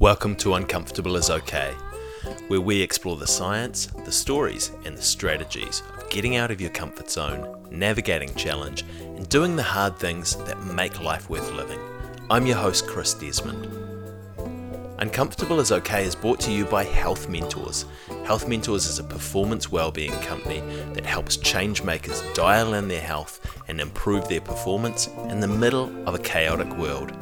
Welcome to Uncomfortable is Okay, where we explore the science, the stories, and the strategies of getting out of your comfort zone, navigating challenge, and doing the hard things that make life worth living. I'm your host, Chris Desmond. Uncomfortable is Okay is brought to you by Health Mentors. Health Mentors is a performance well-being company that helps change makers dial in their health and improve their performance in the middle of a chaotic world.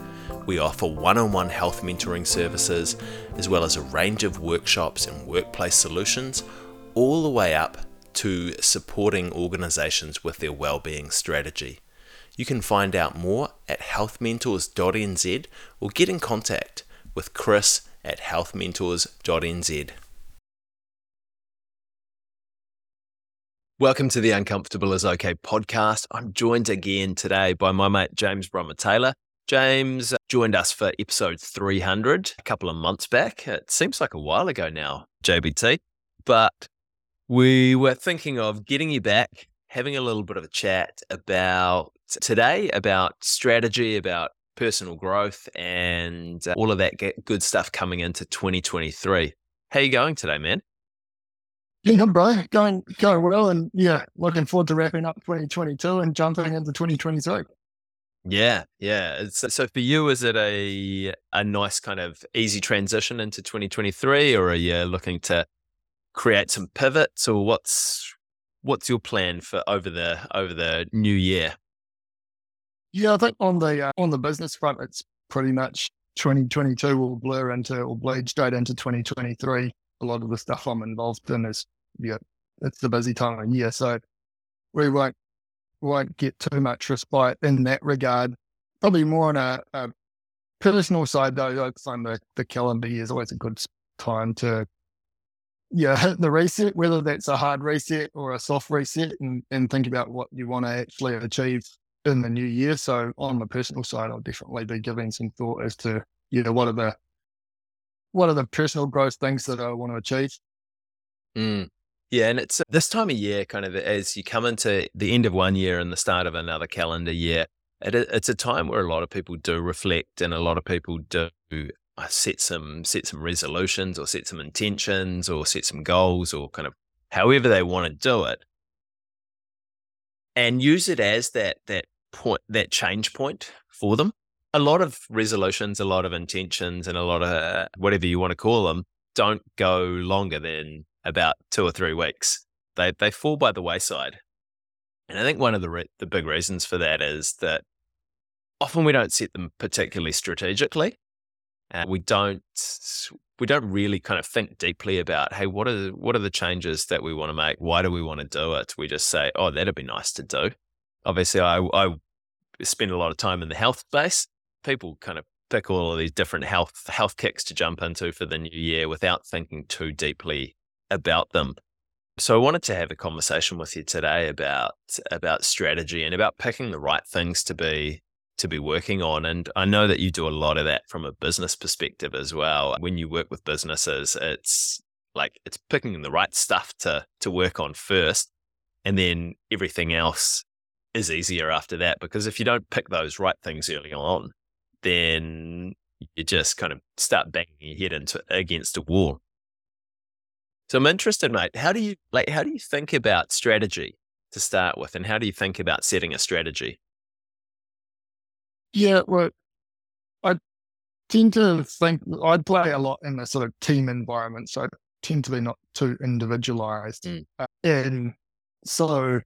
We offer one on one health mentoring services, as well as a range of workshops and workplace solutions, all the way up to supporting organizations with their well-being strategy. You can find out more at healthmentors.nz or get in contact with Chris at healthmentors.nz. Welcome to the Uncomfortable is Okay podcast. I'm joined again today by my mate James Brummer Taylor. James joined us for episode 300 a couple of months back. It seems like a while ago now, JBT, but we were thinking of getting you back, having a little bit of a chat about today, about strategy, about personal growth, and uh, all of that good stuff coming into 2023. How you going today, man? Yeah, bro, going going well, and yeah, looking forward to wrapping up 2022 and jumping into 2023. Yeah, yeah. So for you, is it a a nice kind of easy transition into 2023, or are you looking to create some pivots, or what's what's your plan for over the over the new year? Yeah, I think on the uh, on the business front, it's pretty much 2022 will blur into or bleed straight into 2023. A lot of the stuff I'm involved in is yeah, it's the busy time of year, so we won't won't get too much respite in that regard. Probably more on a, a personal side, though. I find the, the calendar year is always a good time to yeah hit the reset, whether that's a hard reset or a soft reset, and, and think about what you want to actually achieve in the new year. So on the personal side, I'll definitely be giving some thought as to you know what are the what are the personal growth things that I want to achieve. Mm. Yeah, and it's this time of year, kind of as you come into the end of one year and the start of another calendar year, it, it's a time where a lot of people do reflect and a lot of people do uh, set some set some resolutions or set some intentions or set some goals or kind of however they want to do it, and use it as that that point that change point for them. A lot of resolutions, a lot of intentions, and a lot of uh, whatever you want to call them don't go longer than about two or three weeks. They they fall by the wayside, and I think one of the re- the big reasons for that is that often we don't set them particularly strategically. Uh, we don't we don't really kind of think deeply about hey what are what are the changes that we want to make? Why do we want to do it? We just say oh that'd be nice to do. Obviously i i spend a lot of time in the health space. People kind of pick all of these different health health kicks to jump into for the new year without thinking too deeply about them. So I wanted to have a conversation with you today about about strategy and about picking the right things to be to be working on. And I know that you do a lot of that from a business perspective as well. When you work with businesses, it's like it's picking the right stuff to to work on first, and then everything else is easier after that. Because if you don't pick those right things early on, then you just kind of start banging your head into against a wall. So I'm interested, mate. How do you like? How do you think about strategy to start with, and how do you think about setting a strategy? Yeah, well, I tend to think I play a lot in a sort of team environment, so I tend to be not too individualized, mm. uh, and so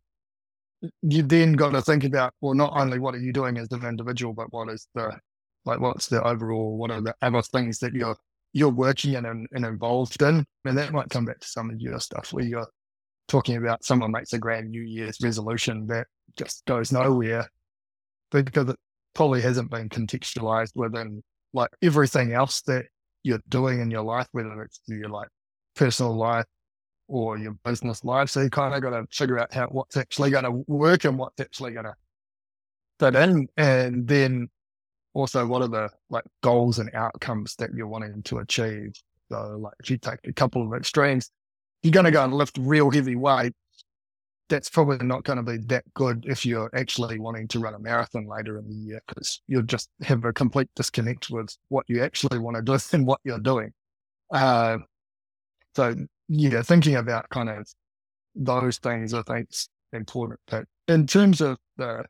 you then got to think about well, not only what are you doing as an individual, but what is the like what's the overall what are the other things that you're you're working in and, and involved in. And that might come back to some of your stuff where you're talking about someone makes a grand New Year's resolution that just goes nowhere because it probably hasn't been contextualized within like everything else that you're doing in your life, whether it's your like personal life or your business life. So you kind of got to figure out how what's actually going to work and what's actually going to fit in, and then also what are the like goals and outcomes that you're wanting to achieve. So like if you take a couple of extremes, you're going to go and lift real heavy weight. that's probably not going to be that good if you're actually wanting to run a marathon later in the year because you'll just have a complete disconnect with what you actually want to do and what you're doing. Uh, so yeah, thinking about kind of those things, I think is important. But in terms of the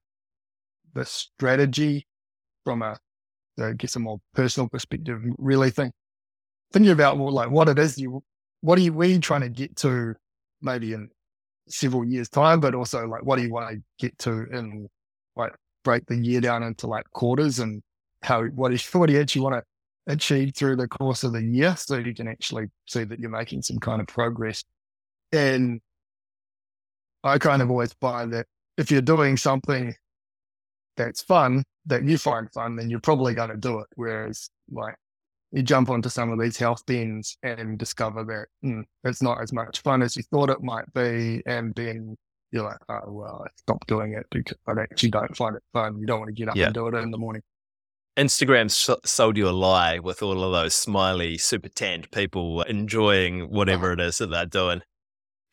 the strategy from a, I guess, a more personal perspective, really think thinking about well, like what it is you, what are you, where are you trying to get to, maybe in several years time, but also like what do you want to get to in like break the year down into like quarters and how what is what do you actually want to achieve through the course of the year so you can actually see that you're making some kind of progress. And I kind of always buy that if you're doing something that's fun, that you find fun, then you're probably going to do it. Whereas, like, you jump onto some of these health bins and discover that mm, it's not as much fun as you thought it might be. And then you're like, oh, well, I stopped doing it because I actually don't find it fun. You don't want to get up yeah. and do it in the morning. Instagram sold you a lie with all of those smiley, super tanned people enjoying whatever it is that they're doing.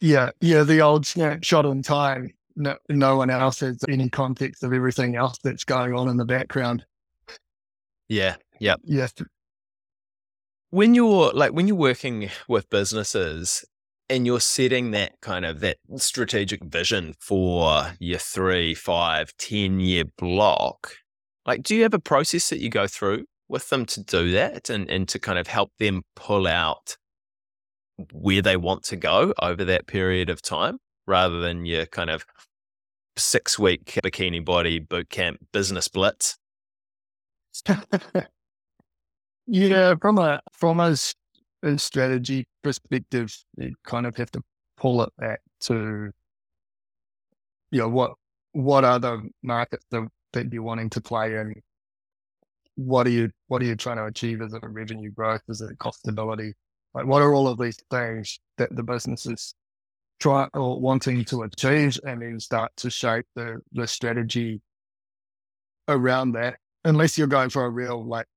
Yeah, yeah, the old snapshot in time. No, no one else has any context of everything else that's going on in the background. Yeah, yeah, yes. When you're like when you're working with businesses and you're setting that kind of that strategic vision for your three, five, ten year block, like, do you have a process that you go through with them to do that and, and to kind of help them pull out where they want to go over that period of time rather than your kind of six week bikini body boot camp business blitz? yeah, from a from a, a, strategy perspective, you kind of have to pull it back to you know what what are the markets that that you're wanting to play in? What are you what are you trying to achieve? Is it revenue growth? Is it cost stability? Like what are all of these things that the businesses try or wanting to achieve and then start to shape the the strategy around that. Unless you're going for a real like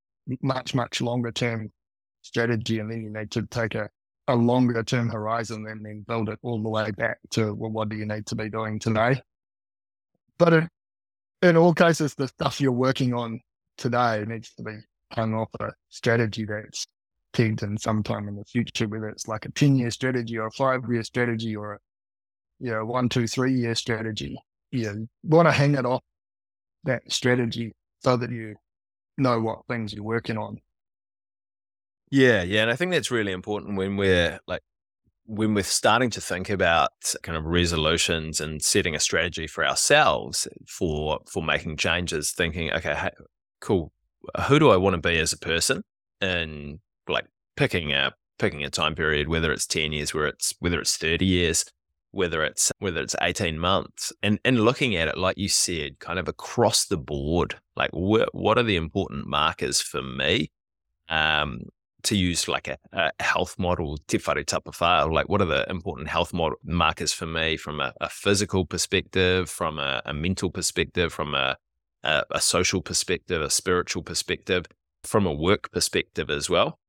much, much longer term strategy and then you need to take a, a longer term horizon and then build it all the way back to well, what do you need to be doing today? But it, in all cases, the stuff you're working on today needs to be hung off a strategy that's pegged in sometime in the future, whether it's like a 10 year strategy or a five year strategy or a you know, one, two, three year strategy. You want to hang it off that strategy so that you know what things you're working on. Yeah, yeah. And I think that's really important when we're like when we're starting to think about kind of resolutions and setting a strategy for ourselves for for making changes, thinking, okay, hey, cool, who do I want to be as a person, and like picking a picking a time period, whether it's ten years, whether it's whether it's thirty years, whether it's whether it's eighteen months, and and looking at it like you said, kind of across the board, like wh- what are the important markers for me, um, to use like a, a health model, te whare tapawhā, like what are the important health model markers for me from a, a physical perspective, from a, a mental perspective, from a, a, social perspective, a spiritual perspective, from a work perspective as well.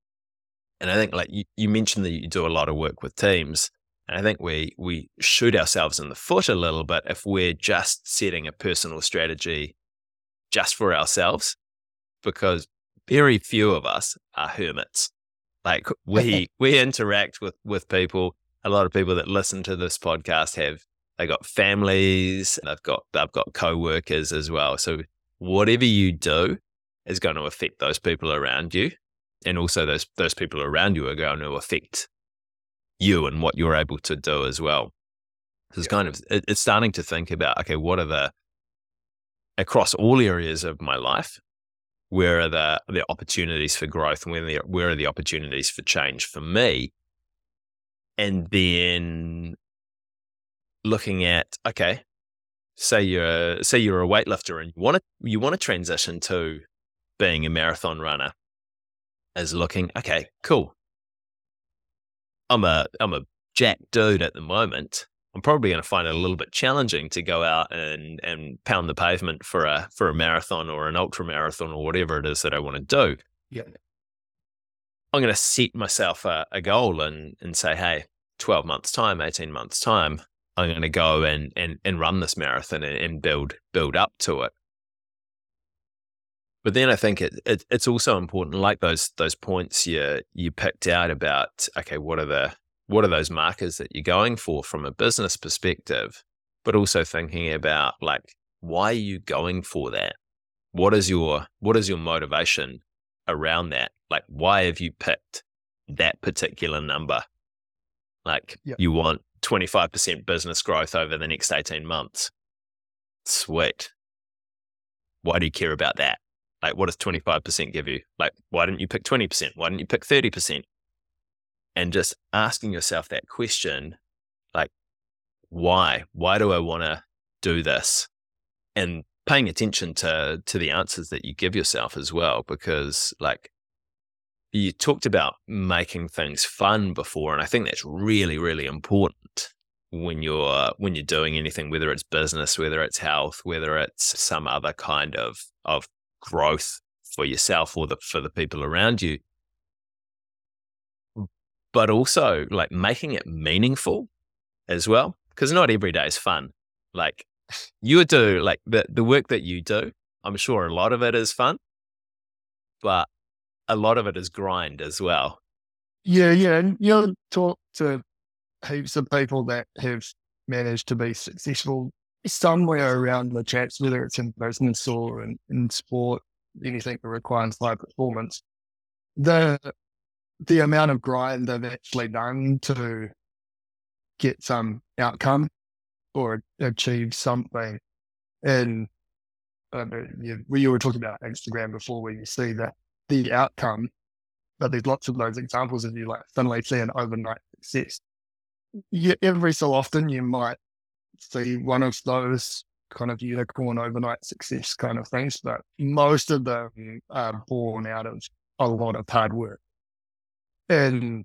And I think like you, you mentioned that you do a lot of work with teams. And I think we we shoot ourselves in the foot a little bit if we're just setting a personal strategy just for ourselves, because very few of us are hermits. Like we we interact with with people. A lot of people that listen to this podcast have they got families, they've got they've got co-workers as well. So whatever you do is going to affect those people around you. And also those those people around you are going to affect you and what you're able to do as well. So it's yeah. kind of it, it's starting to think about okay, what are the across all areas of my life, where are the the opportunities for growth and where, the, where are the opportunities for change for me and then looking at okay say you're say you're a weightlifter and you want to you want to transition to being a marathon runner as looking okay cool i'm a i'm a jack dude at the moment I'm probably going to find it a little bit challenging to go out and and pound the pavement for a for a marathon or an ultra marathon or whatever it is that I want to do. Yeah. I'm going to set myself a, a goal and and say, hey, 12 months time, 18 months time, I'm going to go and, and, and run this marathon and, and build, build up to it. But then I think it, it, it's also important, like those those points you you picked out about. Okay, what are the what are those markers that you're going for from a business perspective? But also thinking about like why are you going for that? What is your what is your motivation around that? Like why have you picked that particular number? Like yep. you want 25% business growth over the next 18 months. Sweet. Why do you care about that? Like, what does 25% give you? Like, why didn't you pick 20%? Why didn't you pick 30%? And just asking yourself that question, like, why? Why do I want to do this? And paying attention to to the answers that you give yourself as well, because like you talked about making things fun before, and I think that's really, really important when you're when you're doing anything, whether it's business, whether it's health, whether it's some other kind of of growth for yourself or the, for the people around you. But also like making it meaningful as well, because not every day is fun. Like you do like the, the work that you do, I'm sure a lot of it is fun, but a lot of it is grind as well. Yeah, yeah. And you'll talk to heaps of people that have managed to be successful somewhere around the chats, whether it's in business or in, in sport, anything that requires high performance, the the amount of grind they've actually done to get some outcome or achieve something. And uh, you, you were talking about Instagram before, where you see the the outcome, but there's lots of those examples of you like suddenly see an overnight success. You, every so often, you might see one of those kind of unicorn overnight success kind of things, but most of them mm. are born out of a lot of hard work. And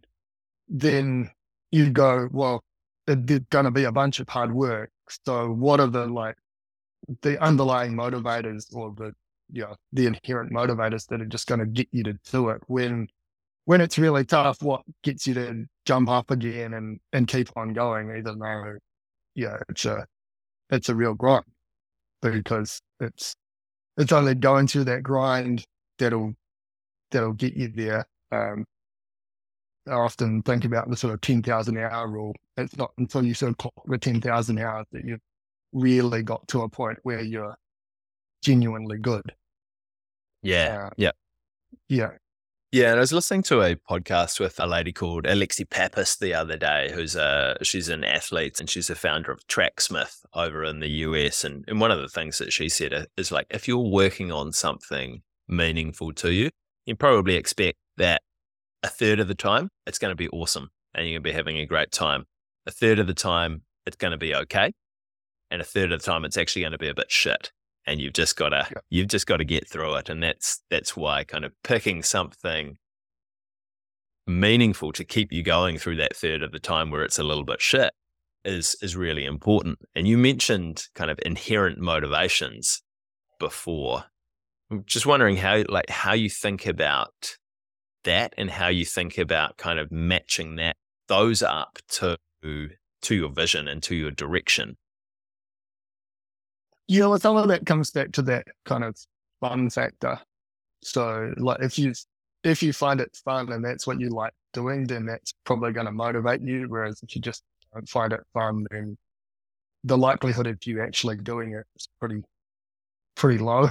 then you go, well, there's going to be a bunch of hard work. So what are the like the underlying motivators or the you know, the inherent motivators that are just going to get you to do it when when it's really tough what gets you to jump up again and and keep on going even though yeah, it's a it's a real grind because it's it's only going through that grind that'll that'll get you there. Um, I often think about the sort of ten thousand hour rule. It's not until you sort of clock the ten thousand hours that you've really got to a point where you're genuinely good. Yeah. Uh, yeah. Yeah. Yeah, and I was listening to a podcast with a lady called Alexi Pappas the other day, who's a she's an athlete and she's a founder of Tracksmith over in the US. And, and one of the things that she said is like, if you're working on something meaningful to you, you probably expect that a third of the time it's going to be awesome and you're going to be having a great time. A third of the time it's going to be okay, and a third of the time it's actually going to be a bit shit and you've just got to yeah. you've just got to get through it and that's that's why kind of picking something meaningful to keep you going through that third of the time where it's a little bit shit is is really important. And you mentioned kind of inherent motivations before. I'm just wondering how like how you think about that and how you think about kind of matching that those up to to your vision and to your direction you know, some of that comes back to that kind of fun factor. So, like, if you if you find it fun and that's what you like doing, then that's probably going to motivate you. Whereas if you just don't find it fun, then the likelihood of you actually doing it is pretty pretty low,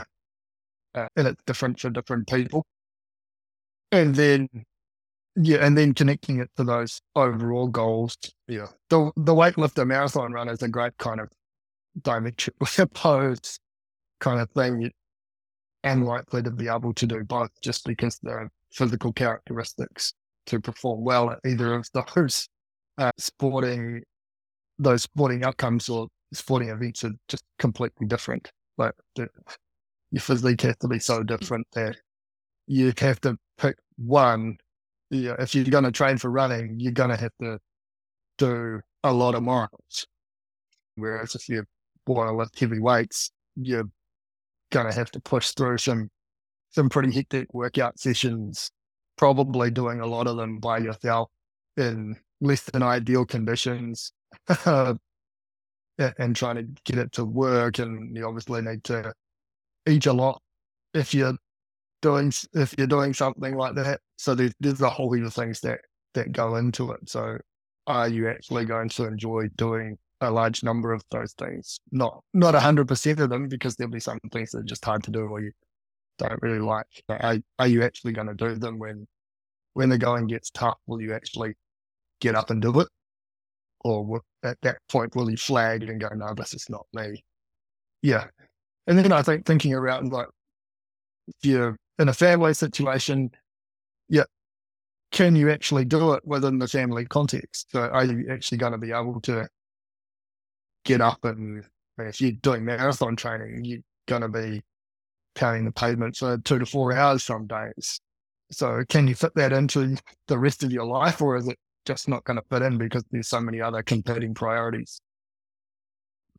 uh, and it's different for different people. And then, yeah, and then connecting it to those overall goals. Yeah, the the weightlifter marathon run is a great kind of diametrically opposed kind of thing, and likely to be able to do both just because there physical characteristics to perform well at either of those uh, sporting those sporting outcomes or sporting events are just completely different. Like the, your physique has to be so different that you have to pick one. Yeah, if you're going to train for running, you're going to have to do a lot of miles. Whereas if you want to lift heavy weights, you're gonna have to push through some some pretty hectic workout sessions, probably doing a lot of them by yourself in less than ideal conditions. and trying to get it to work. And you obviously need to eat a lot if you're doing if you're doing something like that. So there's, there's a whole heap of things that that go into it. So are you actually going to enjoy doing a large number of those things? Not not hundred percent of them because there'll be some things that are just hard to do or you don't really like. Are, are you actually going to do them when when the going gets tough? Will you actually get up and do it? Or at that point, will you flag and go, no, this is not me? Yeah. And then I think thinking around like, if you're in a family situation, yeah, can you actually do it within the family context? So are you actually going to be able to get up and if you're doing marathon training, you're going to be pounding the pavement for two to four hours some days. So can you fit that into the rest of your life or is it just not going to fit in because there's so many other competing priorities?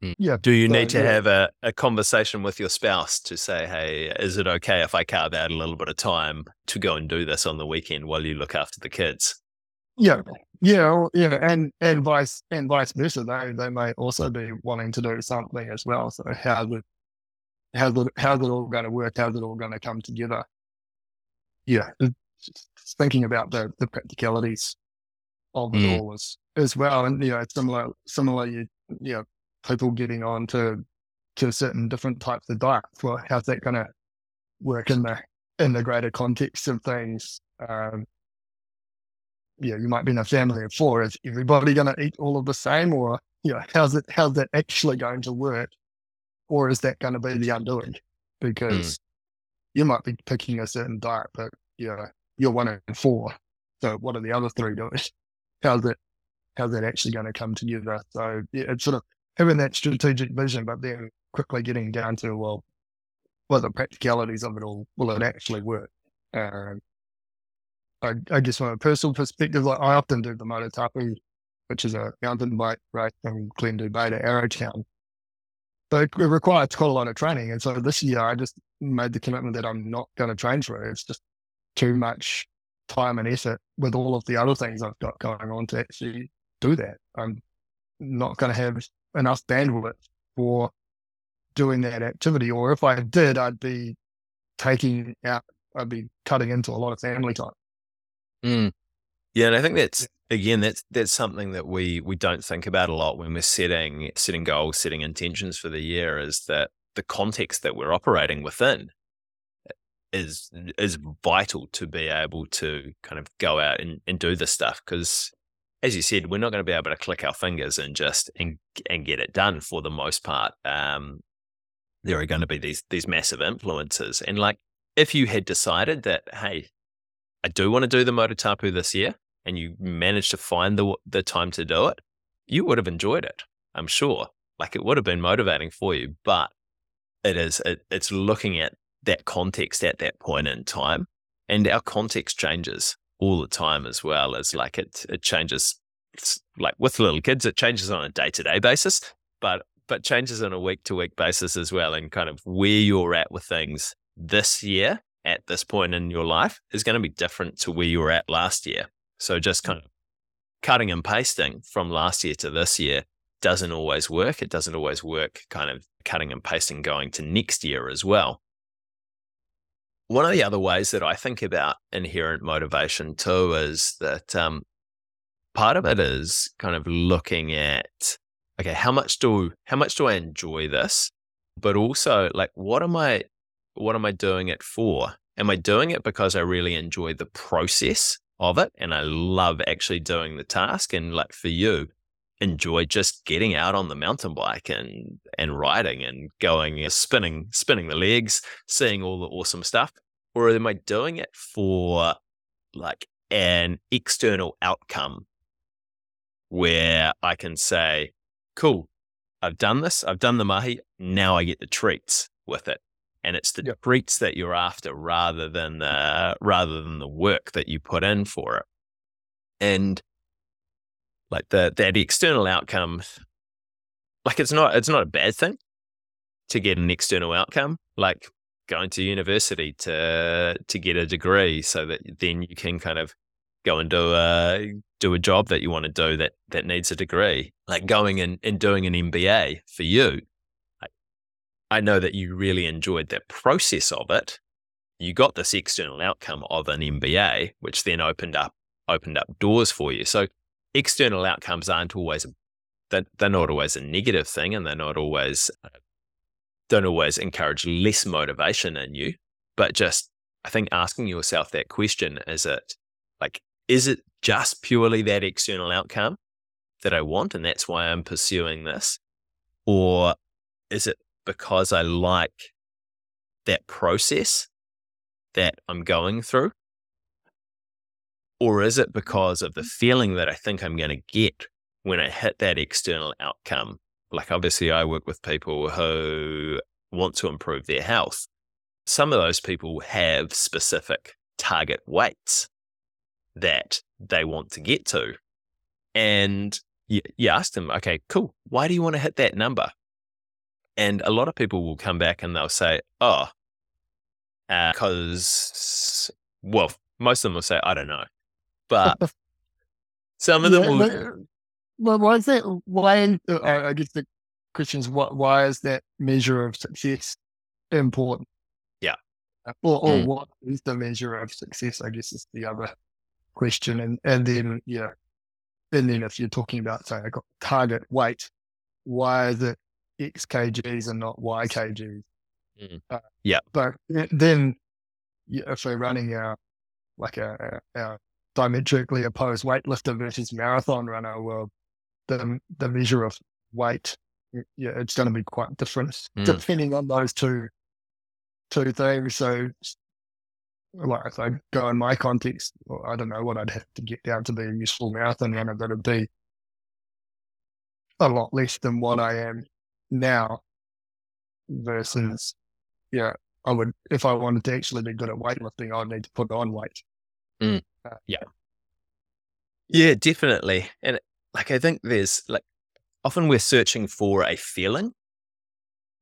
Mm. Yeah. Do you so, need to yeah. have a, a conversation with your spouse to say, hey, is it okay if I carve out a little bit of time to go and do this on the weekend while you look after the kids? Yeah. Yeah, yeah, and and vice and vice versa. They they may also be wanting to do something as well. So how's it how's it how's it all going to work? How's it all going to come together? Yeah, thinking about the the practicalities of it mm. all as as well, and you know, similar similar you you know people getting on to to certain different types of diets. Well, how's that going to work in the in the greater context of things? Um, yeah, you might be in a family of four. Is everybody going to eat all of the same, or you know, how's it how's that actually going to work, or is that going to be the undoing? Because mm. you might be picking a certain diet, but you know, you're one in four. So what are the other three doing? How's it how's that actually going to come together? So yeah, it's sort of having that strategic vision, but then quickly getting down to well, what are the practicalities of it all? Will it actually work? Um, I, I guess from a personal perspective, like I often do the Motatapu, which is a mountain bike race from Glendhu Bay to Arrowtown. But it requires quite a lot of training. And so this year I just made the commitment that I'm not going to train for it. It's just too much time and effort with all of the other things I've got going on to actually do that. I'm not going to have enough bandwidth for doing that activity. Or if I did, I'd be taking out, I'd be cutting into a lot of family time. Mm. Yeah, and I think that's again that's that's something that we we don't think about a lot when we're setting setting goals, setting intentions for the year. Is that the context that we're operating within is is vital to be able to kind of go out and, and do this stuff because as you said, we're not going to be able to click our fingers and just and and get it done for the most part. Um, there are going to be these these massive influences, and like if you had decided that, hey, I do want to do the Motatapu this year, and you managed to find the the time to do it, you would have enjoyed it. I'm sure. Like it would have been motivating for you, but it is it, it's looking at that context at that point in time, and our context changes all the time as well. As like it it changes. like with little kids, it changes on a day to day basis, but but changes on a week to week basis as well, and kind of where you're at with things this year at this point in your life is going to be different to where you were at last year. So just kind of cutting and pasting from last year to this year doesn't always work. It doesn't always work kind of cutting and pasting going to next year as well. One of the other ways that I think about inherent motivation too is that um, part of it is kind of looking at okay, how much do how much do I enjoy this, but also like what am I what am I doing it for? Am I doing it because I really enjoy the process of it and I love actually doing the task? And like for you, enjoy just getting out on the mountain bike and and riding and going uh, spinning spinning the legs, seeing all the awesome stuff? Or am I doing it for like an external outcome where I can say, cool, I've done this, I've done the mahi, now I get the treats with it and it's the yep. treats that you're after rather than the rather than the work that you put in for it and like the that external outcome like it's not it's not a bad thing to get an external outcome like going to university to to get a degree so that then you can kind of go and do a do a job that you want to do that that needs a degree. Like going and, and doing an MBA for you. I, know that you really enjoyed the process of it. You got this external outcome of an MBA, which then opened up opened up doors for you. So external outcomes aren't always they're, they're not always a negative thing, and they're not always don't always encourage less motivation in you. But just I think asking yourself that question is it like is it just purely that external outcome that I want, and that's why I'm pursuing this, or is it because I like that process that I'm going through? Or is it because of the feeling that I think I'm going to get when I hit that external outcome? Like, obviously, I work with people who want to improve their health. Some of those people have specific target weights that they want to get to. And you, you ask them, okay, cool. Why do you want to hit that number? And a lot of people will come back and they'll say, oh, because, uh, well, most of them will say, I don't know. But some of them yeah, will. Well, why is that? Why, uh, I guess the question is, what, why is that measure of success important? Yeah. Or, or mm. what is the measure of success? I guess is the other question. And, and then, yeah. And then if you're talking about, say, I got target weight, why is it X kgs and not Y kgs? Mm. Uh, yeah. But then if we're running our, like a, our diametrically opposed weightlifter versus marathon runner, well, the, the measure of weight, yeah, it's going to be quite different mm. depending on those two, two things. So like if I go in my context, well, I don't know what I'd have to get down to be a useful marathon runner, it'd be a lot less than what I am now versus, yeah, I would, if I wanted to actually be good at weightlifting, I'd need to put on weight. Mm. Uh, yeah. Yeah, definitely. And like, I think there's like, often we're searching for a feeling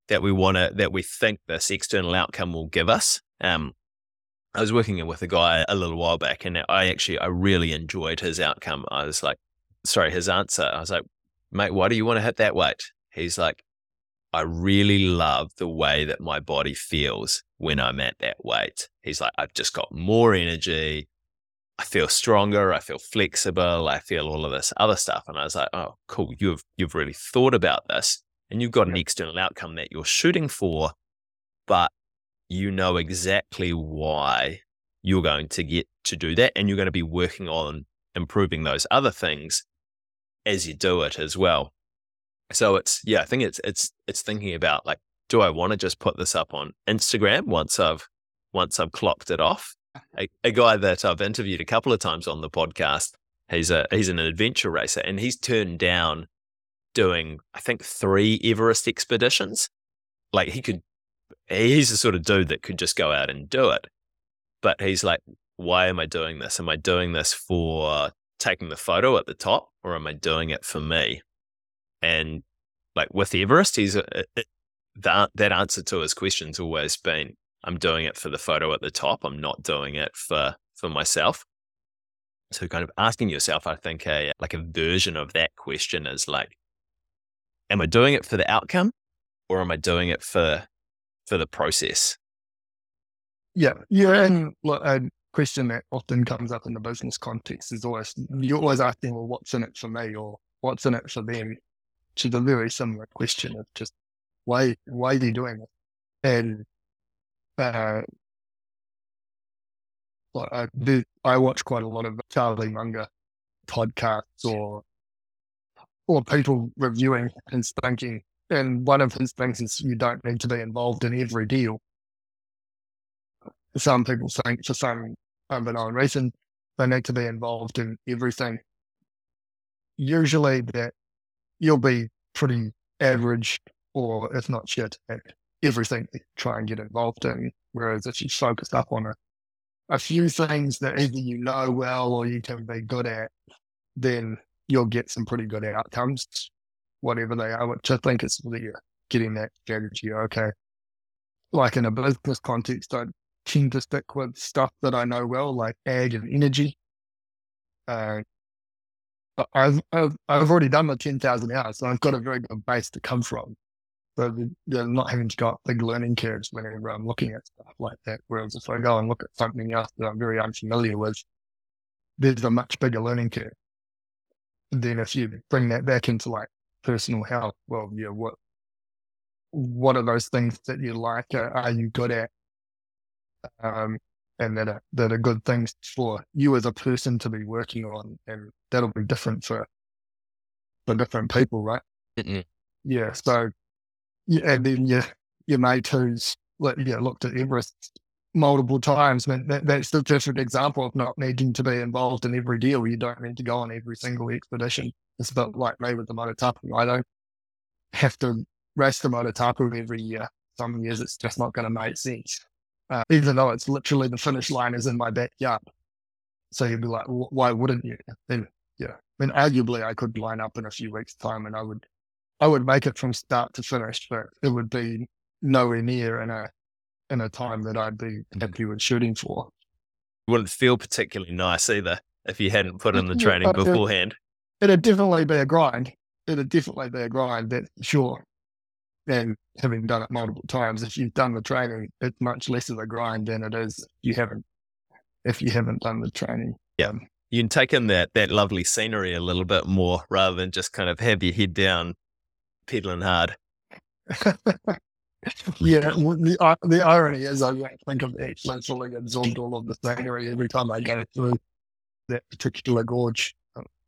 that we want to, that we think this external outcome will give us. Um, I was working with a guy a little while back, and I actually I really enjoyed his outcome. I was like, sorry, his answer. I was like, mate, why do you want to hit that weight? He's like, I really love the way that my body feels when I'm at that weight. He's like, I've just got more energy. I feel stronger. I feel flexible. I feel all of this other stuff. And I was like, oh, cool. You've you've really thought about this, and you've got an external outcome that you're shooting for, but you know exactly why you're going to get to do that. And you're going to be working on improving those other things as you do it as well. So it's, yeah, I think it's, it's, it's thinking about like, do I want to just put this up on Instagram once I've, once I've clocked it off? Uh-huh. A, a guy that I've interviewed a couple of times on the podcast, he's a, he's an adventure racer and he's turned down doing, I think, three Everest expeditions. Like he could he's the sort of dude that could just go out and do it. But he's like, why am I doing this? Am I doing this for taking the photo at the top or am I doing it for me? And like with Everest, he's uh, uh, that, that answer to his question's always been, I'm doing it for the photo at the top. I'm not doing it for, for myself. So kind of asking yourself, I think a, like a version of that question is like, am I doing it for the outcome or am I doing it for for the process. Yeah, yeah, and look, a question that often comes up in the business context is always you're always asking, well, what's in it for me, or what's in it for them? Is a very similar question of just why why are you doing it? And uh, I, do, I watch quite a lot of Charlie Munger podcasts or or people reviewing and thinking and one of his things is you don't need to be involved in every deal. Some people think for some unknown reason, they need to be involved in everything. Usually that you'll be pretty average or if not shit at everything you try and get involved in. Whereas if you focus up on a, a few things that either you know well or you can be good at, then you'll get some pretty good outcomes whatever they are, which I think is really getting that strategy. Okay. Like in a business context, I tend to stick with stuff that I know well, like ag and energy. Uh, I've, I've, I've already done my 10,000 hours, so I've got a very good base to come from. So they're not having to go up big learning curves whenever I'm looking at stuff like that. Whereas if I go and look at something else that I'm very unfamiliar with, there's a much bigger learning curve. And then if you bring that back into like personal health, well, yeah, what what are those things that you like? Uh, are you good at? Um, and that are, that are good things for you as a person to be working on. And that'll be different for, for different people, right? Mm-mm. Yeah. So, yeah, and then your, your mate who's yeah, looked at Everest multiple times. I mean, that, that's just an example of not needing to be involved in every deal. You don't need to go on every single expedition. It's about like me with the Motatapu. I don't have to race the Motatapu every year. Some years it's just not going to make sense uh, even though it's literally the finish line is in my backyard. So you'd be like, why wouldn't you? Then, yeah, I mean, arguably I could line up in a few weeks' time and I would, I would make it from start to finish, but it would be nowhere near in a, in a time that I'd be happy with shooting for. It wouldn't feel particularly nice either if you hadn't put in the training beforehand. It'd definitely be a grind. It'd definitely be a grind, that's sure and having done it multiple times, if you've done the training, it's much less of a grind than it is you haven't if you haven't done the training. Yeah. You can take in that that lovely scenery a little bit more rather than just kind of have your head down pedaling hard. yeah, the, uh, the irony is I think of actually absorbed all of the scenery every time I go through that particular gorge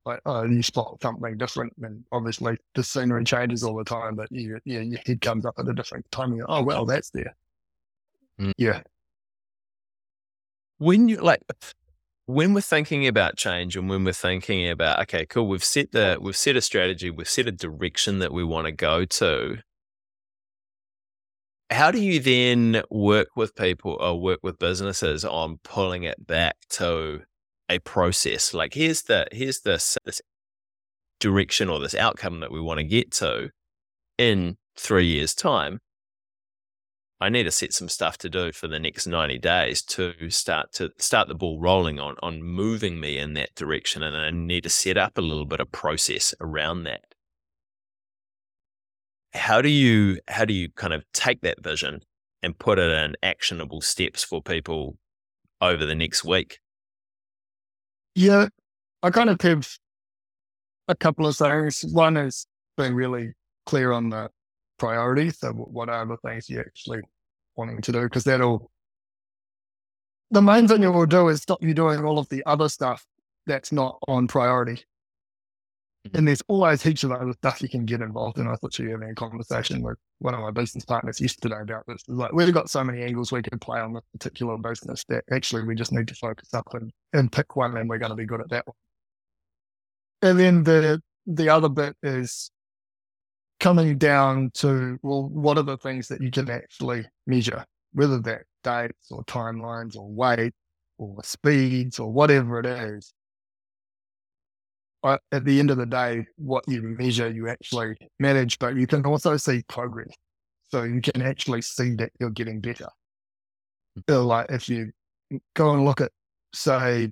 like, oh, you spot something different. And obviously the scenery changes all the time, but you, yeah, your head comes up at a different time. And oh, well, that's there. Mm. Yeah. When you like, when we're thinking about change and when we're thinking about, okay, cool, we've set the, we've set a strategy, we've set a direction that we want to go to. How do you then work with people or work with businesses on pulling it back to a process. Like here's the here's this this direction or this outcome that we want to get to in three years' time. I need to set some stuff to do for the next 90 days to start to start the ball rolling on on moving me in that direction. And I need to set up a little bit of process around that. How do you how do you kind of take that vision and put it in actionable steps for people over the next week? Yeah, I kind of have a couple of things. One is being really clear on the priorities. So, what are the things you're actually wanting to do? Because that'll, the main thing it will do is stop you doing all of the other stuff that's not on priority. Mm-hmm. And there's always heaps of other stuff you can get involved in. I was literally having a conversation with one of my business partners yesterday about this. Like, we've got so many angles we could play on this particular business that actually we just need to focus up and, and pick one and we're going to be good at that one. And then the the other bit is coming down to well, what are the things that you can actually measure, whether that dates or timelines or weight or speeds or whatever it is Uh, at the end of the day, what you measure, you actually manage, but you can also see progress. So you can actually see that you're getting better. Like if you go and look at, say,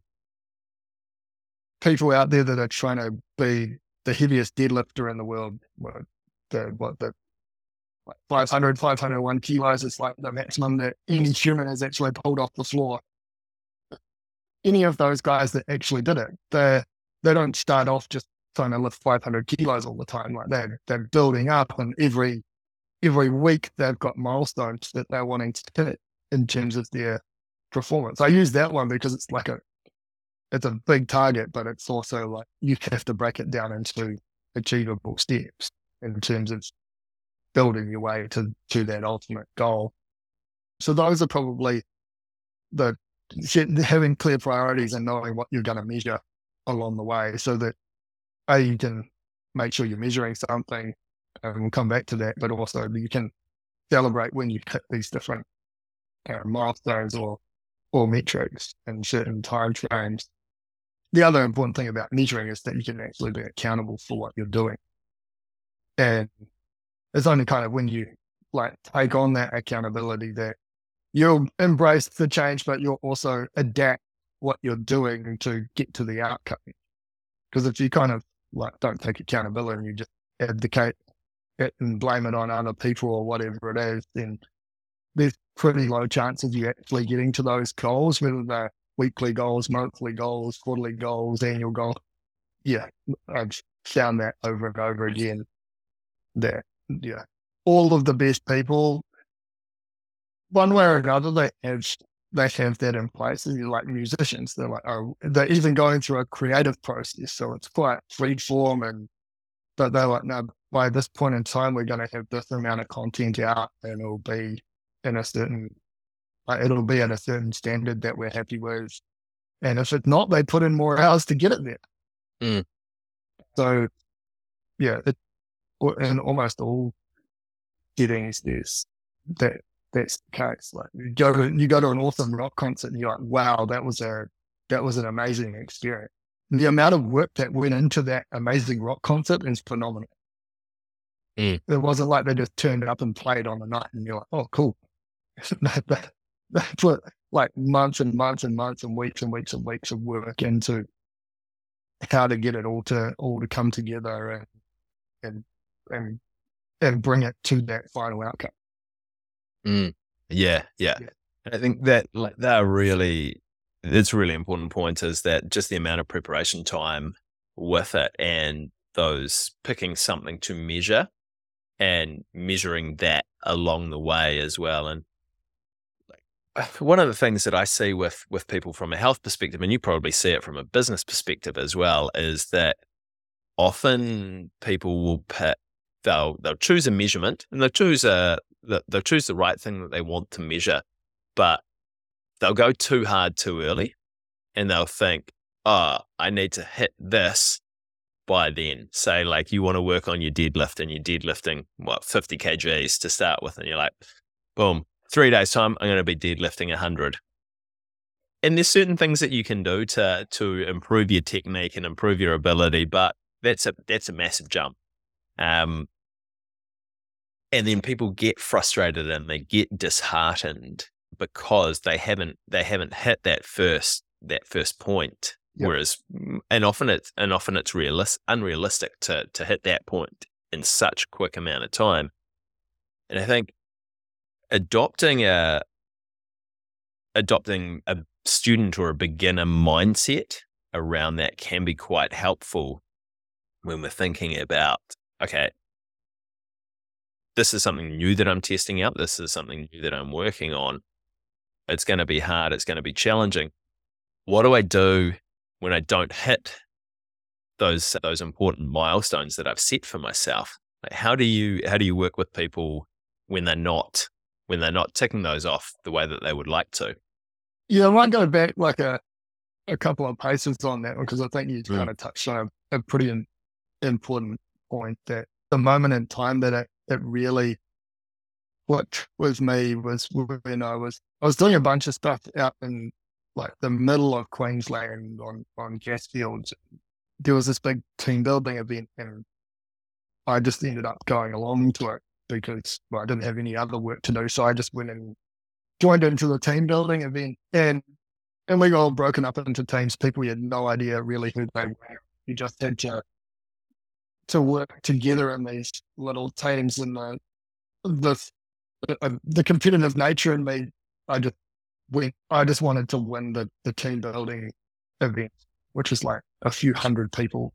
people out there that are trying to be the heaviest deadlifter in the world, the what the like 500, 501 kilos is like the maximum that any human has actually pulled off the floor. Any of those guys that actually did it, they're they don't start off just trying to lift 500 kilos all the time like that. They're building up, and every every week they've got milestones that they're wanting to hit in terms of their performance. I use that one because it's like a it's a big target, but it's also like you have to break it down into achievable steps in terms of building your way to to that ultimate goal. So those are probably the having clear priorities and knowing what you're going to measure along the way so that A, you can make sure you're measuring something, and we'll come back to that, but also you can celebrate when you hit these different uh, milestones or or metrics in certain time frames. The other important thing about measuring is that you can actually be accountable for what you're doing. And it's only kind of when you like take on that accountability that you'll embrace the change, but you'll also adapt what you're doing to get to the outcome. Because if you kind of like don't take accountability and you just abdicate it and blame it on other people or whatever it is, then there's pretty low chances you actually getting to those goals, whether they're weekly goals, monthly goals, quarterly goals, annual goals. Yeah, I've found that over and over again. That yeah, all of the best people, one way or another, they have they have that in place. And you're like musicians, they're like, oh, they're even going through a creative process, so it's quite free form, and but they're like, no, by this point in time, we're going to have this amount of content out, and it'll be in a certain, like, it'll be at a certain standard that we're happy with. And if it's not, they put in more hours to get it there. Mm. So, yeah, it, in almost all settings, there's that that's the case. Like you go to you go to an awesome rock concert and you're like, wow, that was a that was an amazing experience. And the amount of work that went into that amazing rock concert is phenomenal. Mm. It wasn't like they just turned up and played on the night and you're like, oh, cool. they put like months and months and months and weeks and weeks and weeks of work into how to get it all to all to come together and and and and bring it to that final outcome. Mm. Yeah, yeah, yeah. I think that like that really it's really important point is that just the amount of preparation time with it and those picking something to measure and measuring that along the way as well. And one of the things that I see with with people from a health perspective, and you probably see it from a business perspective as well, is that often people will put they'll they'll choose a measurement and they'll choose a they'll choose the right thing that they want to measure, but they'll go too hard too early, and they'll think, oh, I need to hit this by then. Say like you want to work on your deadlift and you're deadlifting what 50 kgs to start with, and you're like, boom, three days time, I'm going to be deadlifting 100. And there's certain things that you can do to to improve your technique and improve your ability, but that's a that's a massive jump. Um, and then people get frustrated and they get disheartened because they haven't they haven't hit that first that first point. Yep. Whereas, mm, and often it's and often it's realist, unrealistic to to hit that point in such a quick amount of time. And I think adopting a adopting a student or a beginner mindset around that can be quite helpful when we're thinking about okay this is something new that i'm testing out this is something new that i'm working on it's going to be hard it's going to be challenging what do i do when i don't hit those those important milestones that i've set for myself like how do you how do you work with people when they're not when they're not ticking those off the way that they would like to. Yeah, I might go back like a a couple of paces on that one because I think you mm. kind of touched on a, a pretty in, important point that the moment in time that it, it really what was me was when I was I was doing a bunch of stuff out in like the middle of Queensland on on gas fields. There was this big team building event and I just ended up going along to it because well, I didn't have any other work to do. So I just went and joined into the team building event and and we got all broken up into teams. People you had no idea really who they were. You just had to to work together in these little teams and the the uh, the competitive nature in me. I just went. I just wanted to win the the team building event, which is like a few hundred people,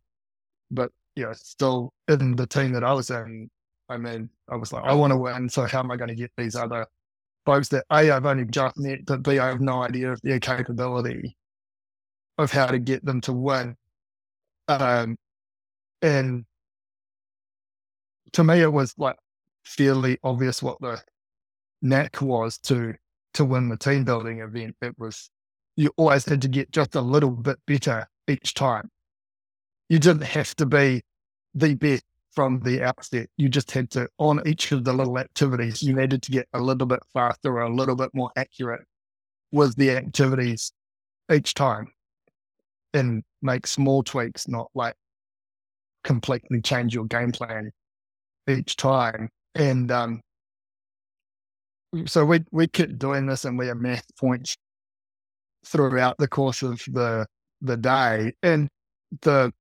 but yeah, still in the team that I was in, I mean, I was like, I want to win. So how am I going to get these other folks that A, I've only just met, but B, I have no idea of their capability of how to get them to win. Um, and to me, it was like fairly obvious what the knack was to to win the team building event. It was you always had to get just a little bit better each time. You didn't have to be the best from the outset. You just had to, on each of the little activities, you needed to get a little bit faster or a little bit more accurate with the activities each time and make small tweaks, not like completely change your game plan each time. And um, so we we kept doing this and we amassed points throughout the course of the the day. And the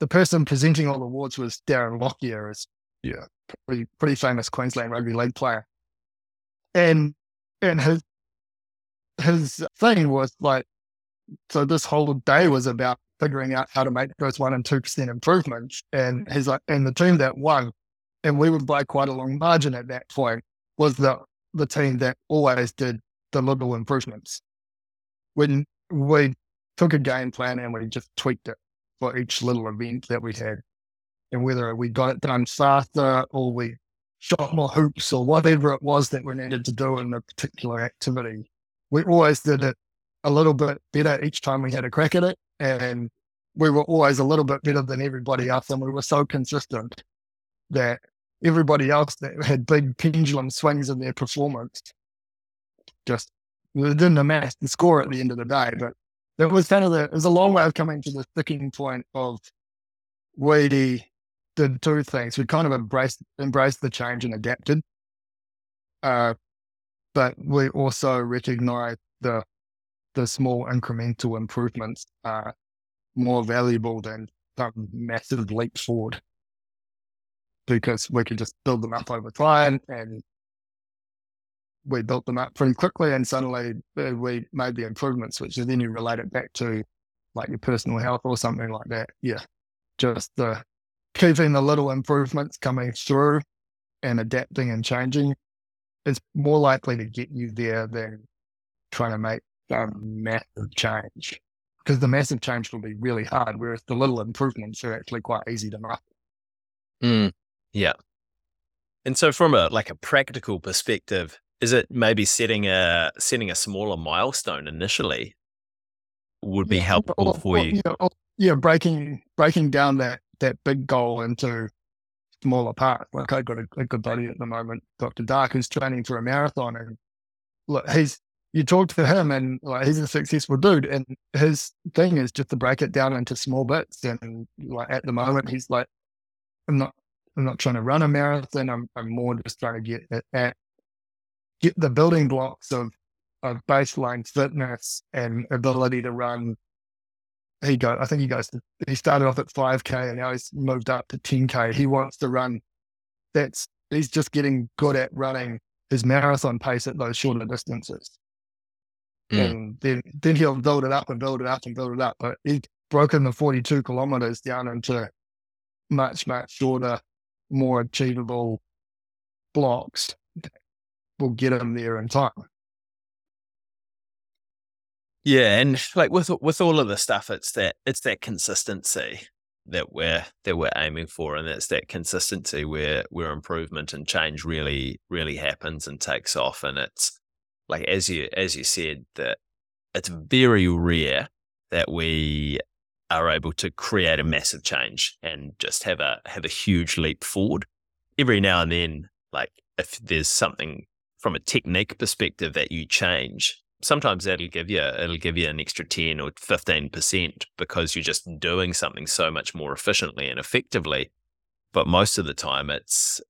the person presenting all the awards was Darren Lockyer, is yeah, pretty pretty famous Queensland rugby league player. And and his his thing was like so this whole day was about figuring out how to make those one and two percent improvements. And he's like and the team that won, and we would by quite a long margin at that point, was the the team that always did the little improvements. When we took a game plan and we just tweaked it for each little event that we had. And whether we got it done faster or we shot more hoops or whatever it was that we needed to do in a particular activity, we always did it a little bit better each time we had a crack at it. And we were always a little bit better than everybody else. And we were so consistent that everybody else that had big pendulum swings in their performance just didn't amass the score at the end of the day. But it was kind of the, it was a long way of coming to the sticking point of we did two things. We kind of embraced, embraced the change and adapted. Uh, but we also recognized the, the small incremental improvements are more valuable than some massive leap forward because we could just build them up over time and we built them up pretty quickly and suddenly uh, we made the improvements, which then you relate it back to like your personal health or something like that. Yeah. Just keeping the little improvements coming through and adapting and changing is more likely to get you there than trying to make a massive change. Because the massive change will be really hard, whereas the little improvements are actually quite easy to make. Mm, yeah. And so from a like a practical perspective, is it maybe setting a setting a smaller milestone initially would be yeah, helpful or, for you? Yeah, or, yeah, breaking breaking down that that big goal into smaller parts. Like I've got a, a good buddy at the moment, Dr. Dark, who's training for a marathon, and look, he's you talk to him and like he's a successful dude and his thing is just to break it down into small bits and like at the moment he's like i'm not i'm not trying to run a marathon i'm, I'm more just trying to get at get the building blocks of of baseline fitness and ability to run. He got, I think he goes, to, he started off at 5K and now he's moved up to 10K. He wants to run. That's, he's just getting good at running his marathon pace at those shorter distances. Mm. And then, then he'll build it up and build it up and build it up. But he's broken the 42 kilometers down into much, much shorter, more achievable blocks will get them there in time. Yeah, and like with with all of the stuff, it's that it's that consistency that we're that we're aiming for, and it's that consistency where where improvement and change really really happens and takes off. And it's like as you as you said that it's very rare that we are able to create a massive change and just have a have a huge leap forward. Every now and then, like if there's something from a technique perspective that you change, sometimes that'll give you it'll give you an extra 10 or 15% because you're just doing something so much more efficiently and effectively. But most of the time it's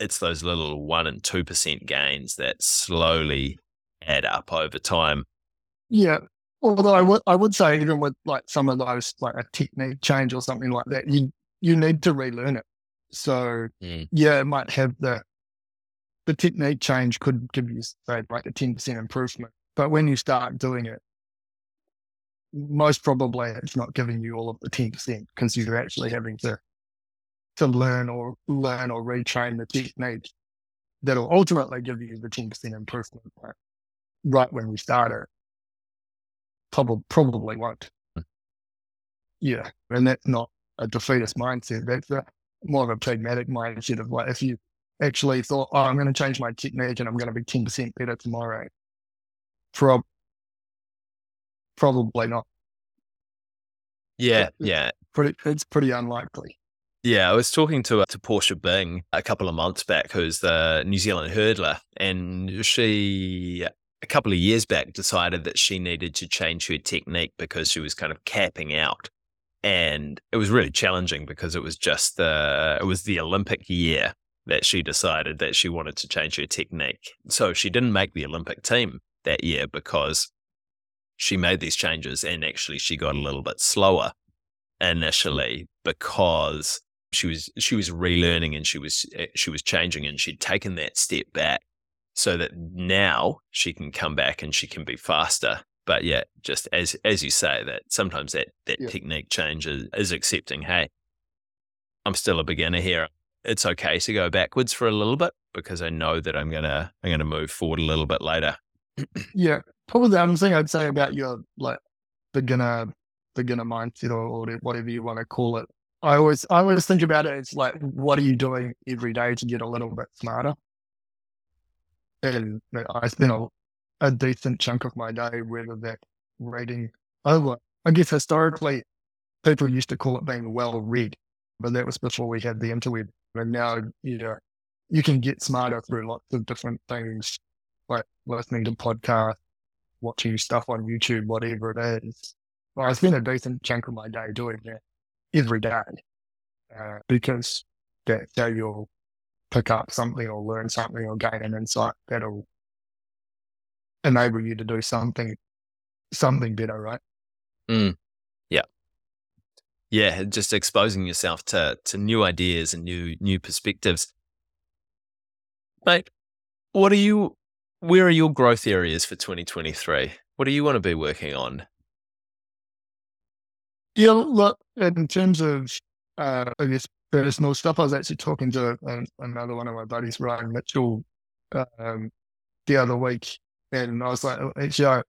it's those little 1 and 2% gains that slowly add up over time. Yeah. Although I would I would say even with like some of those like a technique change or something like that, you you need to relearn it. So mm. yeah, it might have the the technique change could give you say like a 10% improvement. But when you start doing it, most probably it's not giving you all of the 10% because you're actually having to to learn or learn or retrain the technique that'll ultimately give you the 10% improvement. Right, right when we start it, probably probably won't. Hmm. Yeah. And that's not a defeatist mindset. That's a more of a pragmatic mindset of like if you actually thought, oh, I'm going to change my technique and I'm going to be 10% better tomorrow. Prob- probably not. Yeah, yeah. Pretty, it's pretty unlikely. Yeah, I was talking to uh, to Portia Bing a couple of months back, who's the New Zealand hurdler, and she a couple of years back decided that she needed to change her technique because she was kind of capping out, and it was really challenging because it was just the it was the Olympic year, that she decided that she wanted to change her technique. So she didn't make the Olympic team that year because she made these changes and actually she got a little bit slower initially because she was she was relearning and she was eh, she was changing and she'd taken that step back so that now she can come back and she can be faster but yeah just as as you say that sometimes that that yeah. technique change is, accepting hey i'm still a beginner here it's okay to go backwards for a little bit because i know that i'm gonna i'm gonna move forward a little bit later yeah probably the other thing i'd say about your like beginner beginner mindset or, or whatever you want to call it I always I always think about it as like, what are you doing every day to get a little bit smarter? And I spend a, a decent chunk of my day, whether that reading over. I guess historically, people used to call it being well read, but that was before we had the interweb. And now, you know, you can get smarter through lots of different things, like listening to podcasts, watching stuff on YouTube, whatever it is. Well, I spend a decent chunk of my day doing that every day uh, because that's how you'll pick up something or learn something or gain an insight that'll enable you to do something something better, right? Mm. Yeah. Yeah, just exposing yourself to to new ideas and new new perspectives. Mate, what are you where are your growth areas for 2023? What do you want to be working on? Yeah, look, in terms of, uh, I guess, personal stuff, I was actually talking to another one of my buddies, Ryan Mitchell, um, the other week. And I was like, oh, actually, I,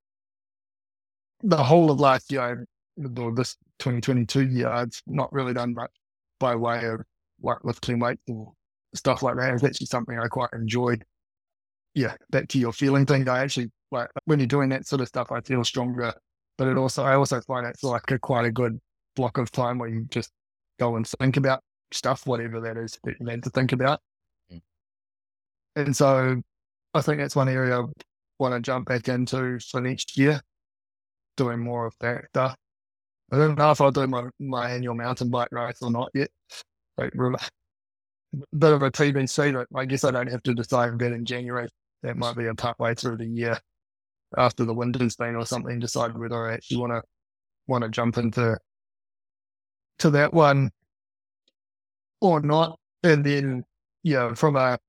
the whole of last year, or this 2022 year, I've not really done much by way of like lifting weights or stuff like that. It's actually something I quite enjoyed. Yeah, back to your feeling thing. I actually like when you're doing that sort of stuff, I feel stronger but it also I also find it's like a quite a good block of time where you just go and think about stuff, whatever that is that you need to think about. Mm. And so I think that's one area I want to jump back into for next year, doing more of that stuff. I don't know if I'll do my, my annual mountain bike race or not yet. Like, a bit of a TBC, but I guess I don't have to decide that in January. That might be a part way through the year after the winter's been or something, decide whether I actually want to want to jump into to that one or not. And then, yeah, from a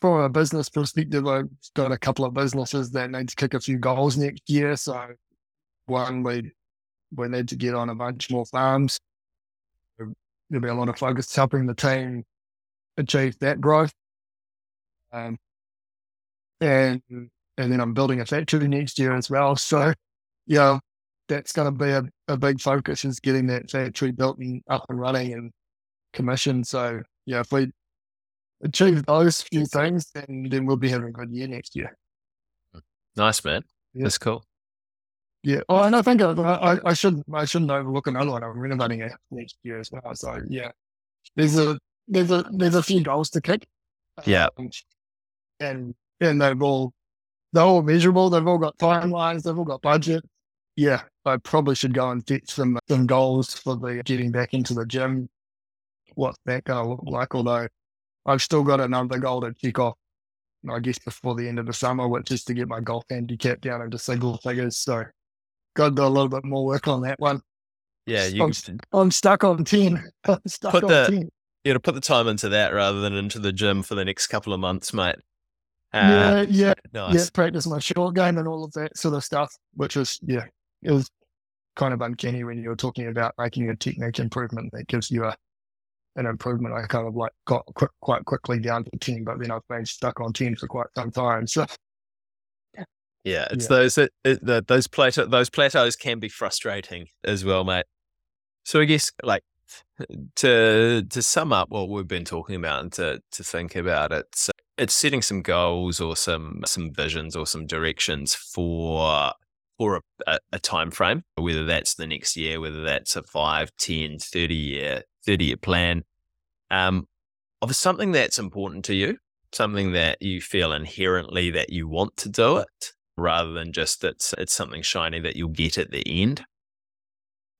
from a business perspective, I've got a couple of businesses that need to kick a few goals next year. So, one, we we need to get on a bunch more farms. There'll be a lot of focus helping the team achieve that growth. Um, and and then I'm building a factory next year as well. So, yeah, that's going to be a, a big focus is getting that factory built and up and running and commissioned. So, yeah, if we achieve those few things, then then we'll be having a good year next year. Nice, man. Yeah. That's cool. Yeah. Oh, and I think I, I, I should I shouldn't overlook another one. I'm renovating it next year as well. So yeah, there's a there's a there's a few goals to kick. Yeah. Um, and and they've all they're all measurable. They've all got timelines. They've all got budget. Yeah, I probably should go and set some some goals for the getting back into the gym. What's that going to look like? Although I've still got another goal to kick off, I guess, before the end of the summer, which is to get my golf handicap down into single figures. So, got to do a little bit more work on that one. Yeah, you I'm, I'm stuck on ten. I'm stuck put on the, ten. Yeah, to put the time into that rather than into the gym for the next couple of months, mate. Uh, yeah, yeah, nice. yeah. Practice my short game and all of that sort of stuff, which was yeah, it was kind of uncanny when you were talking about making a technique improvement that gives you a an improvement. I kind of like got quick, quite quickly down to ten, but then I've been stuck on ten for quite some time. So yeah, it's yeah. those it, it, those plateau those plateaus can be frustrating as well, mate. So I guess like to to sum up what we've been talking about and to to think about it. So it's setting some goals or some some visions or some directions for for a, a, time frame, whether that's the next year, whether that's a 5, 10, 30 year, 30 year plan, um, of something that's important to you, something that you feel inherently that you want to do it, rather than just it's it's something shiny that you'll get at the end.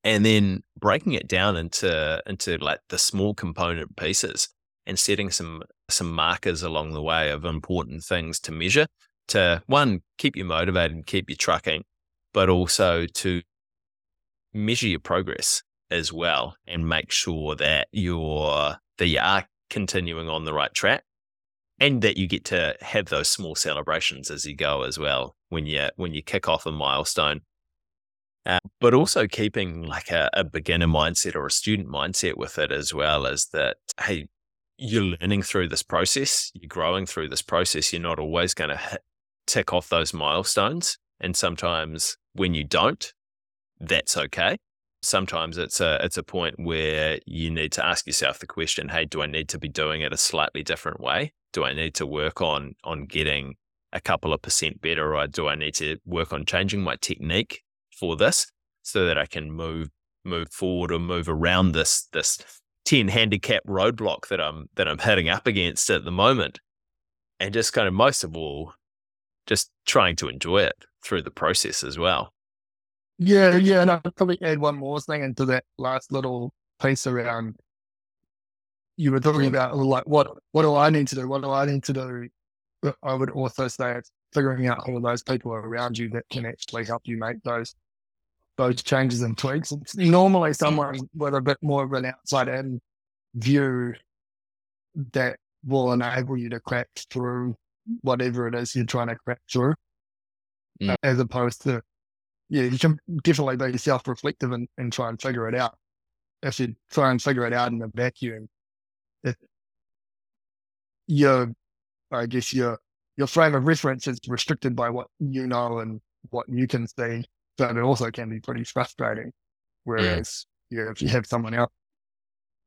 And then breaking it down into into like the small component pieces and setting some some markers along the way of important things to measure to one keep you motivated and keep you trucking but also to measure your progress as well and make sure that you're that you are continuing on the right track and that you get to have those small celebrations as you go as well when you when you kick off a milestone. Uh, but also keeping like a, a beginner mindset or a student mindset with it as well as that hey you're learning through this process you're growing through this process you're not always going to tick off those milestones and sometimes when you don't that's okay. Sometimes it's a it's a point where you need to ask yourself the question hey do i need to be doing it a slightly different way? Do i need to work on on getting a couple of percent better or do i need to work on changing my technique for this so that i can move move forward or move around this this 10 handicap roadblock that i'm that i'm heading up against at the moment? And just kind of most of all just trying to enjoy it through the process as well yeah, yeah, and I'll probably add one more thing into that last little piece around you were talking about like what what do I need to do? What do I need to do? I would also say it's figuring out all those people around you that can actually help you make those those changes and tweaks. Normally someone with a bit more of an outside in view that will enable you to crack through whatever it is you're trying to crack through, mm. as opposed to yeah, you can definitely be self reflective and, and try and figure it out. If you try and figure it out in a vacuum, it, your, I guess your, your frame of reference is restricted by what you know and what you can see. So it also can be pretty frustrating. Whereas, yeah, yeah if you have someone else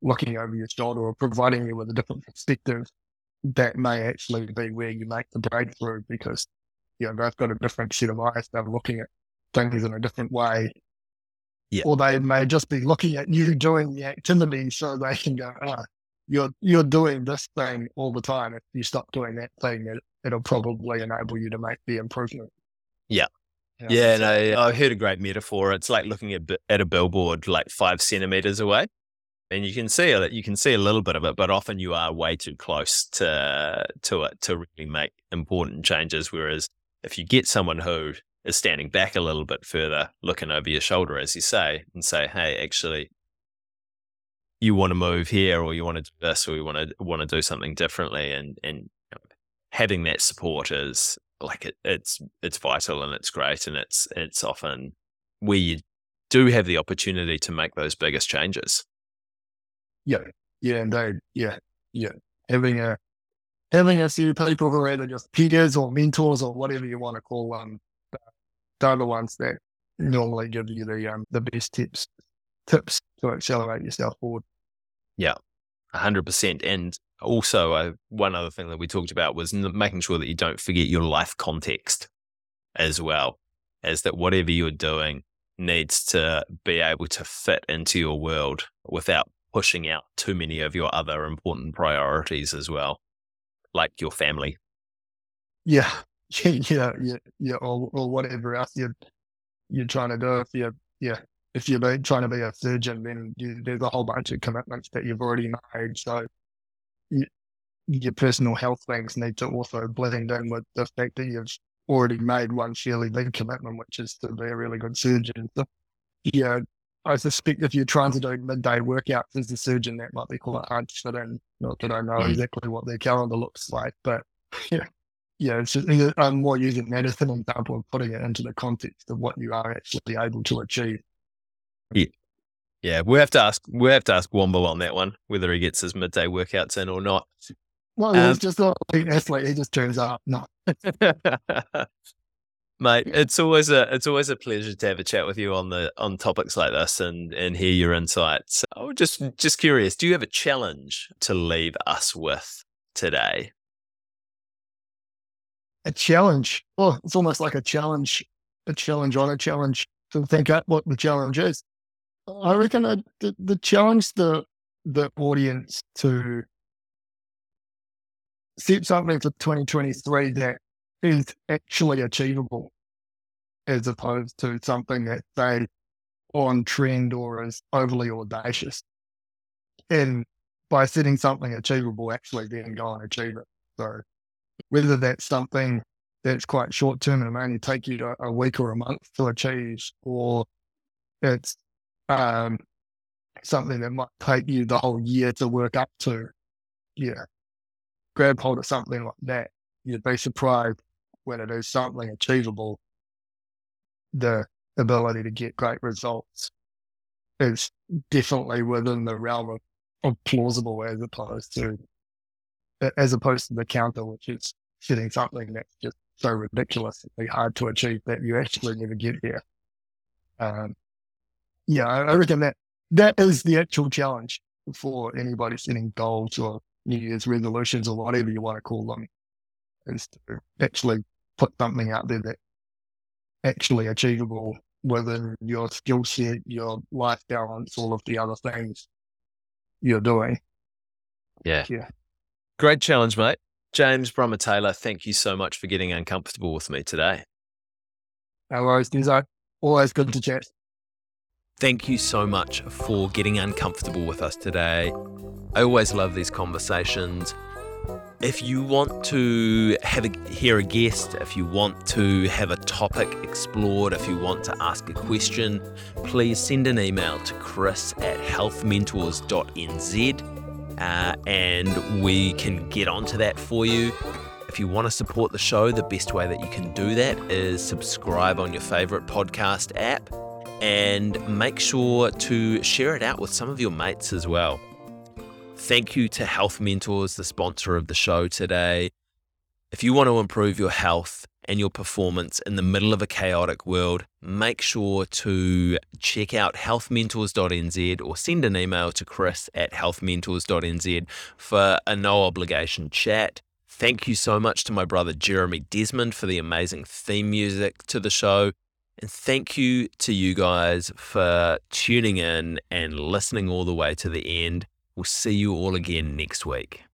looking over your shoulder or providing you with a different perspective, that may actually be where you make the breakthrough because, you know, they've got a different set of eyes. They're looking at things in a different way. Yeah. Or they may just be looking at you doing the activity so they can go, ah, you're you're doing this thing all the time. If you stop doing that thing, it, it'll probably enable you to make the improvement. Yeah. Yeah, no, I heard a great metaphor. It's like looking at at a billboard like five centimeters away, and you can see it. You can see a little bit of it, but often you are way too close to to it to really make important changes. Whereas if you get someone who is standing back a little bit further, looking over your shoulder, as you say, and say, "Hey, actually, you want to move here, or you want to do this, or you want to want to do something differently," and and having that support is like it, it's it's vital and it's great, and it's it's often where you do have the opportunity to make those biggest changes. Yeah, yeah, indeed, yeah, yeah. Having a having a few people who are either just peers or mentors or whatever you want to call them they're the ones that normally give you the um, the best tips tips to accelerate yourself forward. Yeah, hundred percent. And also, uh, one other thing that we talked about was making sure that you don't forget your life context as well, as that whatever you're doing needs to be able to fit into your world without pushing out too many of your other important priorities as well, like your family. Yeah, yeah, yeah, yeah, or, or whatever else you're you're trying to do. If you're yeah, if you're trying to be a surgeon, then you, there's a whole bunch of commitments that you've already made. So you, your personal health things need to also blend in with the fact that you've already made one fairly big commitment, which is to be a really good surgeon. So, yeah, I suspect if you're trying to do midday workouts as a surgeon, that might be quite hard to fit in. Not that I know mm. exactly what their calendar looks like, but yeah, yeah, it's just, I'm more using that as an example of putting it into the context of what you are actually able to achieve. Yeah. Yeah, we have to ask. We have to ask Womble on that one whether he gets his midday workouts in or not. Well, um, he's just not an athlete. He just turns up. No, mate, it's always a it's always a pleasure to have a chat with you on the on topics like this and and hear your insights. I was just just curious. Do you have a challenge to leave us with today? a challenge. Oh, it's almost like a challenge, a challenge on a challenge to think out what the challenge is. I reckon the, the challenge the the audience to set something for 2023 that is actually achievable as opposed to something that say on trend or is overly audacious. And by setting something achievable, actually then go and achieve it. So whether that's something that's quite short term and may only take you a, a week or a month to achieve, or it's um, something that might take you the whole year to work up to. Yeah. Grab hold of something like that. You'd be surprised when it is something achievable, the ability to get great results is definitely within the realm of, of plausible as opposed to as opposed to the counter, which is setting something that's just so ridiculously hard to achieve that you actually never get there. Um, yeah, I reckon that that is the actual challenge for anybody setting goals or New Year's resolutions or whatever you want to call them, is to actually put something out there that actually achievable within your skill set, your life balance, all of the other things you're doing. Yeah. Yeah. Great challenge, mate. James Brummer Taylor, thank you so much for getting uncomfortable with me today. No worries, Dinzo. Always good to chat. Thank you so much for getting uncomfortable with us today. I always love these conversations. If you want to have a, hear a guest, if you want to have a topic explored, if you want to ask a question, please send an email to chris at healthmentors.nz uh, and we can get onto that for you. If you want to support the show, the best way that you can do that is subscribe on your favorite podcast app and make sure to share it out with some of your mates as well. Thank you to Health Mentors, the sponsor of the show today. If you want to improve your health, and your performance in the middle of a chaotic world, make sure to check out healthmentors.nz or send an email to chris at healthmentors.nz for a no obligation chat. Thank you so much to my brother Jeremy Desmond for the amazing theme music to the show. And thank you to you guys for tuning in and listening all the way to the end. We'll see you all again next week.